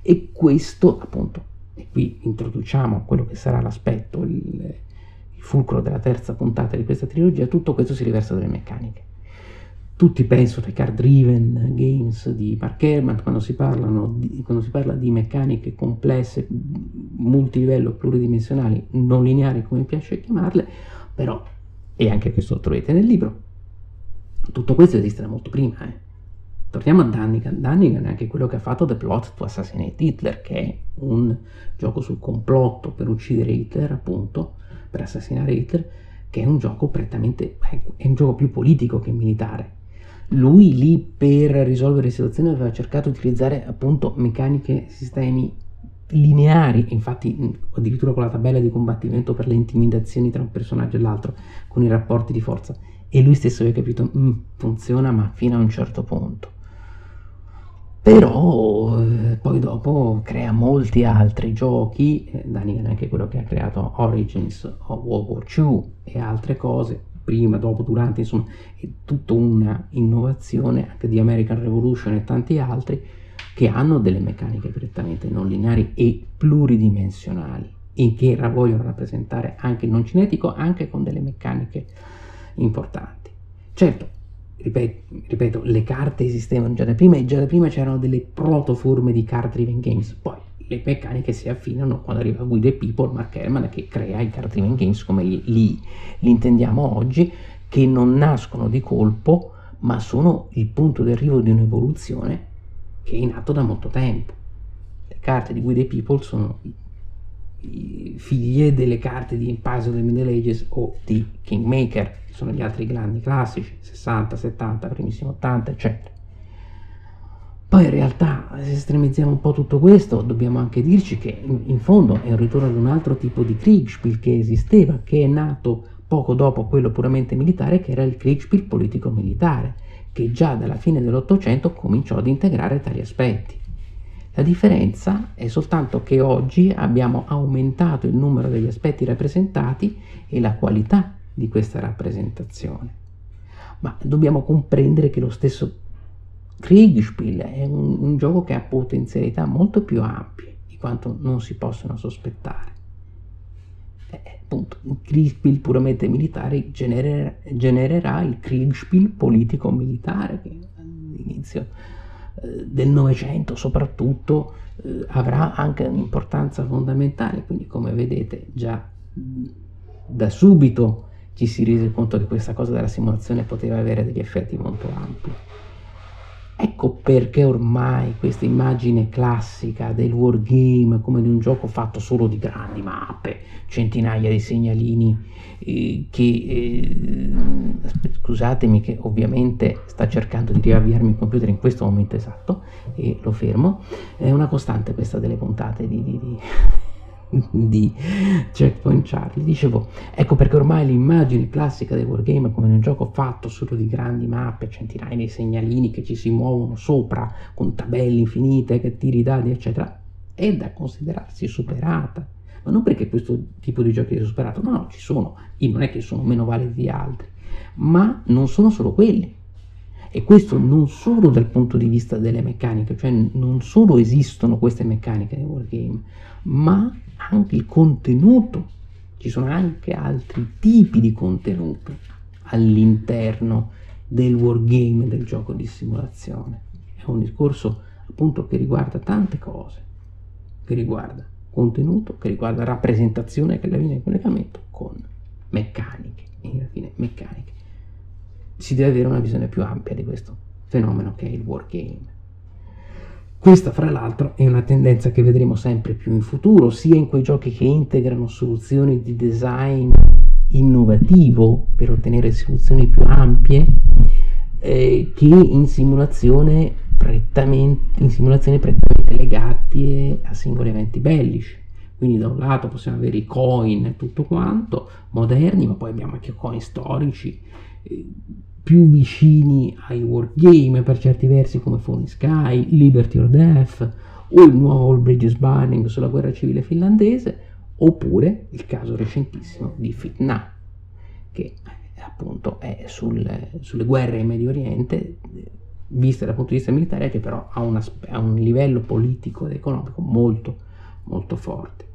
E questo, appunto, e qui introduciamo quello che sarà l'aspetto, il, il fulcro della terza puntata di questa trilogia, tutto questo si riversa dalle meccaniche tutti pensano ai card driven games di Mark Herman quando si, di, quando si, parla di meccaniche complesse, multilivello, pluridimensionali, non lineari come piace chiamarle, però, e anche questo lo trovate nel libro, tutto questo esiste da molto prima. Eh. Torniamo a Dannigan. Dannigan è anche quello che ha fatto The Plot to Assassinate Hitler, che è un gioco sul complotto per uccidere Hitler, appunto, per assassinare Hitler, che è un gioco prettamente, è un gioco più politico che militare lui lì per risolvere situazioni aveva cercato di utilizzare appunto meccaniche, sistemi lineari, infatti addirittura con la tabella di combattimento per le intimidazioni tra un personaggio e l'altro, con i rapporti di forza. E lui stesso aveva capito, mm, funziona ma fino a un certo punto. Però eh, poi dopo crea molti altri giochi, eh, Daniel è anche quello che ha creato Origins World War II e altre cose, prima, dopo, durante, insomma, è tutta una innovazione anche di American Revolution e tanti altri che hanno delle meccaniche prettamente non lineari e pluridimensionali e che vogliono rappresentare anche il non cinetico anche con delle meccaniche importanti. Certo, ripeto, ripeto le carte esistevano già da prima e già da prima c'erano delle protoforme di card driven games, poi le meccaniche si affinano quando arriva We the People, Mark Herman, che crea i driven games come li, li, intendiamo oggi, che non nascono di colpo, ma sono il punto d'arrivo di un'evoluzione che è in atto da molto tempo. Le carte di We the People sono figlie delle carte di of the Middle Ages o di Kingmaker, che sono gli altri grandi classici, 60, 70, primissimo 80, eccetera. Poi in realtà, se estremizziamo un po' tutto questo, dobbiamo anche dirci che in, in fondo è un ritorno ad un altro tipo di Kriegspiel che esisteva, che è nato poco dopo quello puramente militare che era il Kriegspiel politico-militare, che già dalla fine dell'Ottocento cominciò ad integrare tali aspetti. La differenza è soltanto che oggi abbiamo aumentato il numero degli aspetti rappresentati e la qualità di questa rappresentazione. Ma dobbiamo comprendere che lo stesso Kriegspiel è un, un gioco che ha potenzialità molto più ampie di quanto non si possono sospettare. Eh, appunto, il Kriegspiel puramente militare genererà, genererà il Kriegspiel politico-militare che all'inizio eh, del Novecento soprattutto eh, avrà anche un'importanza fondamentale, quindi come vedete già da subito ci si rese conto che questa cosa della simulazione poteva avere degli effetti molto ampi. Ecco perché ormai questa immagine classica del wargame come di un gioco fatto solo di grandi mappe, centinaia di segnalini, eh, che eh, scusatemi che ovviamente sta cercando di riavviarmi il computer in questo momento esatto e lo fermo, è una costante questa delle puntate di, di, di di Checkpoint Charlie. Dicevo, ecco perché ormai l'immagine classica del wargame come un gioco fatto solo di grandi mappe, centinaia di segnalini che ci si muovono sopra con tabelle infinite, che tiri dadi, eccetera, è da considerarsi superata. Ma non perché questo tipo di giochi è superato, no, no, ci sono, e non è che sono meno validi di altri, ma non sono solo quelli. E questo non solo dal punto di vista delle meccaniche, cioè non solo esistono queste meccaniche nei wargame, ma anche il contenuto. Ci sono anche altri tipi di contenuto all'interno del wargame, del gioco di simulazione. È un discorso appunto che riguarda tante cose, che riguarda contenuto, che riguarda rappresentazione che viene in collegamento con meccaniche, e alla fine meccaniche. Si deve avere una visione più ampia di questo fenomeno che è il wargame. Questa, fra l'altro, è una tendenza che vedremo sempre più in futuro, sia in quei giochi che integrano soluzioni di design innovativo per ottenere soluzioni più ampie, eh, che in simulazione in simulazioni prettamente legate a singoli eventi bellici. Quindi da un lato possiamo avere i coin e tutto quanto, moderni, ma poi abbiamo anche coin storici, eh, più vicini ai wargame per certi versi come Falling Sky, Liberty or Death o il nuovo All Bridges Burning sulla guerra civile finlandese oppure il caso recentissimo di Fitna che appunto è sul, sulle guerre in Medio Oriente viste dal punto di vista militare che però ha, una, ha un livello politico ed economico molto molto forte.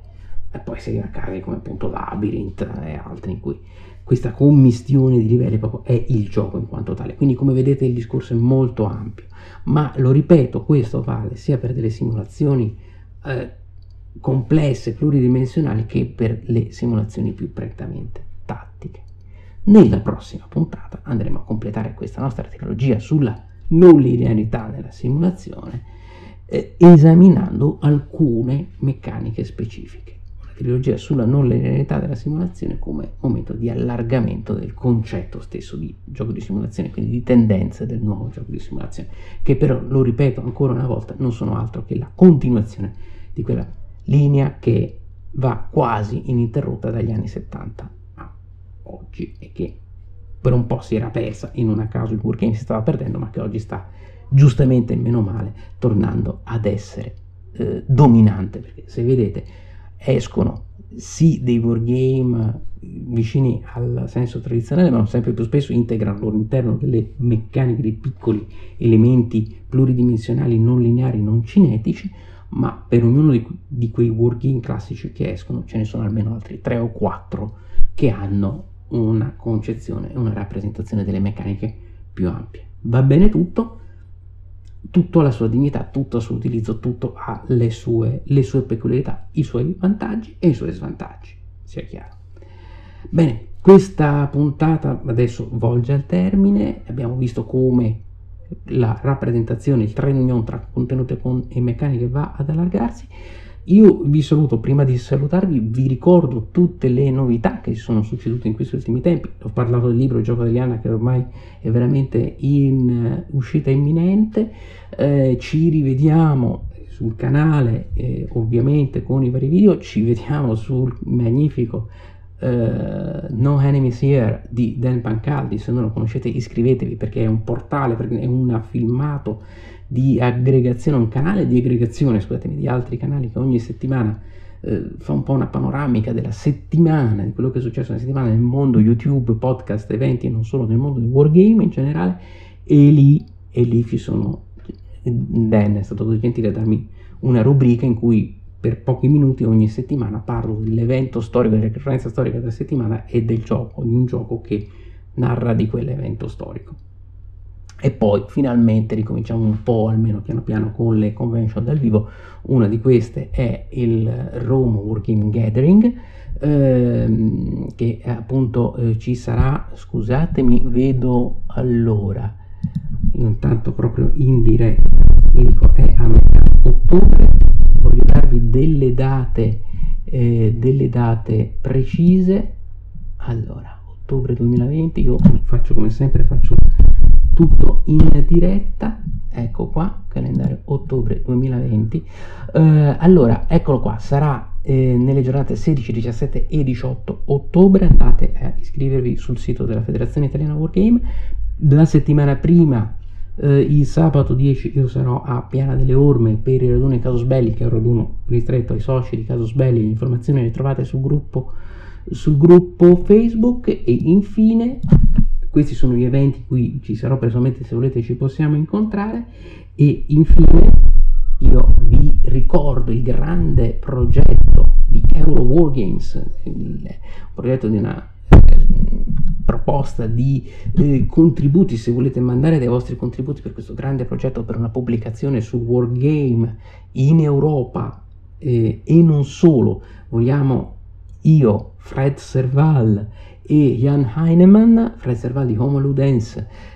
E poi sei a casi come appunto Labyrinth e altri in cui questa commistione di livelli proprio è il gioco in quanto tale. Quindi come vedete il discorso è molto ampio, ma lo ripeto, questo vale sia per delle simulazioni eh, complesse, pluridimensionali, che per le simulazioni più prettamente tattiche. Nella prossima puntata andremo a completare questa nostra trilogia sulla non linearità della simulazione, eh, esaminando alcune meccaniche specifiche trilogia sulla non linearità della simulazione come momento di allargamento del concetto stesso di gioco di simulazione, quindi di tendenze del nuovo gioco di simulazione, che però, lo ripeto ancora una volta, non sono altro che la continuazione di quella linea che va quasi ininterrotta dagli anni 70 a oggi e che per un po' si era persa, in una caso il Wargame si stava perdendo, ma che oggi sta giustamente, meno male, tornando ad essere eh, dominante, perché se vedete escono sì dei wargame vicini al senso tradizionale, ma sempre più spesso integrano all'interno delle meccaniche dei piccoli elementi pluridimensionali non lineari, non cinetici, ma per ognuno di, di quei wargame classici che escono ce ne sono almeno altri tre o quattro che hanno una concezione una rappresentazione delle meccaniche più ampie. Va bene tutto? Tutto ha la sua dignità, tutto il suo utilizzo, tutto ha le sue, le sue peculiarità, i suoi vantaggi e i suoi svantaggi, sia chiaro. Bene, questa puntata adesso volge al termine, abbiamo visto come la rappresentazione, il trade union tra contenuto e meccaniche va ad allargarsi. Io vi saluto, prima di salutarvi vi ricordo tutte le novità che sono succedute in questi ultimi tempi. Ho parlato del libro gioco dell'Iana che ormai è veramente in uh, uscita imminente. Eh, ci rivediamo sul canale, eh, ovviamente con i vari video, ci vediamo sul magnifico uh, No Enemies Here di Dan Pancaldi, se non lo conoscete iscrivetevi perché è un portale, è un filmato di aggregazione, un canale di aggregazione, scusatemi, di altri canali che ogni settimana eh, fa un po' una panoramica della settimana, di quello che è successo nella settimana nel mondo YouTube, podcast, eventi e non solo nel mondo del wargame in generale. E lì, e lì ci sono Dan è stato gentile a darmi una rubrica in cui per pochi minuti ogni settimana parlo dell'evento storico, della ricorrenza storica della settimana e del gioco, di un gioco che narra di quell'evento storico. E poi finalmente ricominciamo un po', almeno piano piano, con le convention dal vivo. Una di queste è il Rome Working Gathering, ehm, che appunto eh, ci sarà, scusatemi, vedo allora, intanto proprio in diretta, vi dico è a metà ottobre, darvi delle date, eh, delle date precise. Allora, ottobre 2020, io faccio come sempre, faccio tutto in diretta ecco qua calendario ottobre 2020 eh, allora eccolo qua sarà eh, nelle giornate 16 17 e 18 ottobre andate a iscrivervi sul sito della federazione italiana wargame la settimana prima eh, il sabato 10 io sarò a Piana delle Orme per il raduno di Casus Belli che è un raduno ristretto ai soci di Casus Belli le informazioni le trovate sul gruppo sul gruppo Facebook. E infine questi sono gli eventi in cui ci sarò personalmente, se volete ci possiamo incontrare. E infine io vi ricordo il grande progetto di Euro Wargames, il progetto di una proposta di eh, contributi, se volete mandare dei vostri contributi per questo grande progetto per una pubblicazione sul Wargame in Europa eh, e non solo, vogliamo io, Fred Serval e Jan Heinemann, Fred Serval di Homo Ludens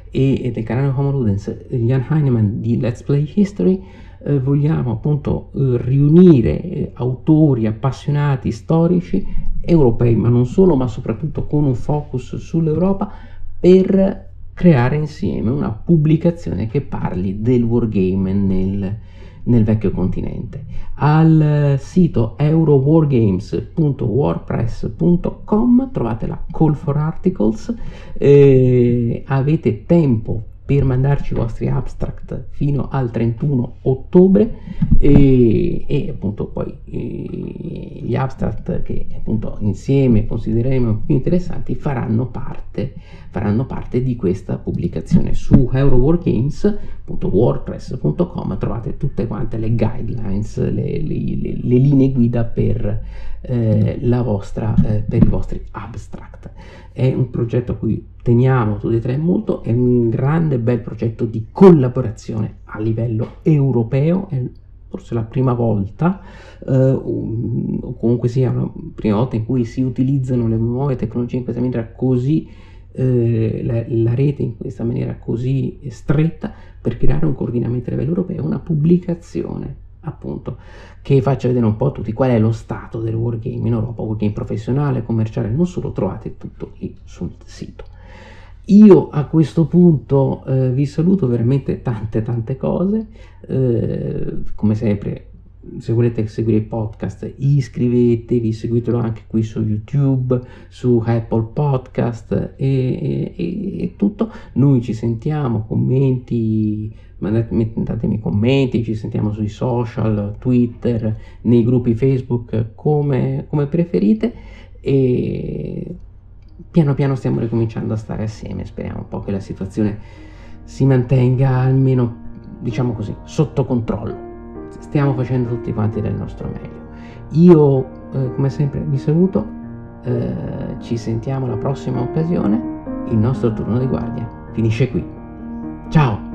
e, e del canale Homo Ludens, Jan Heinemann di Let's Play History, eh, vogliamo appunto eh, riunire eh, autori appassionati storici europei, ma non solo, ma soprattutto con un focus sull'Europa per creare insieme una pubblicazione che parli del wargame nel, nel vecchio continente. Al sito eurowargames.wordpress.com trovate la call for articles, eh, avete tempo per mandarci i vostri abstract fino al 31 ottobre e, e appunto poi e, gli abstract che appunto insieme considereremo più interessanti faranno parte, faranno parte di questa pubblicazione. Su eurowargames.wordpress.com trovate tutte quante le guidelines le, le, le, le linee guida per eh, vostra eh, per i vostri abstract è un progetto a cui teniamo tutti e tre molto, è un grande bel progetto di collaborazione a livello europeo, è forse la prima volta, eh, o comunque sia la prima volta in cui si utilizzano le nuove tecnologie in questa maniera così, eh, la, la, rete in questa maniera così stretta per creare un coordinamento a livello europeo, una pubblicazione appunto che faccia vedere un po' a tutti qual è lo stato del wargame in Europa, wargame professionale, commerciale, non solo, trovate tutto lì sul sito. Io a questo punto eh, vi saluto veramente tante tante cose, eh, come sempre se volete seguire il podcast iscrivetevi, seguitelo anche qui su YouTube, su Apple Podcast e, e, e tutto. Noi ci sentiamo, commenti, mandate, datemi commenti, ci sentiamo sui social, Twitter, nei gruppi Facebook, come, come preferite e piano piano stiamo ricominciando a stare assieme, speriamo un po' che la situazione si mantenga almeno, diciamo così, sotto controllo stiamo facendo tutti quanti del nostro meglio. Io, eh, come sempre, vi saluto, eh, ci sentiamo alla prossima occasione, il nostro turno di guardia finisce qui. Ciao!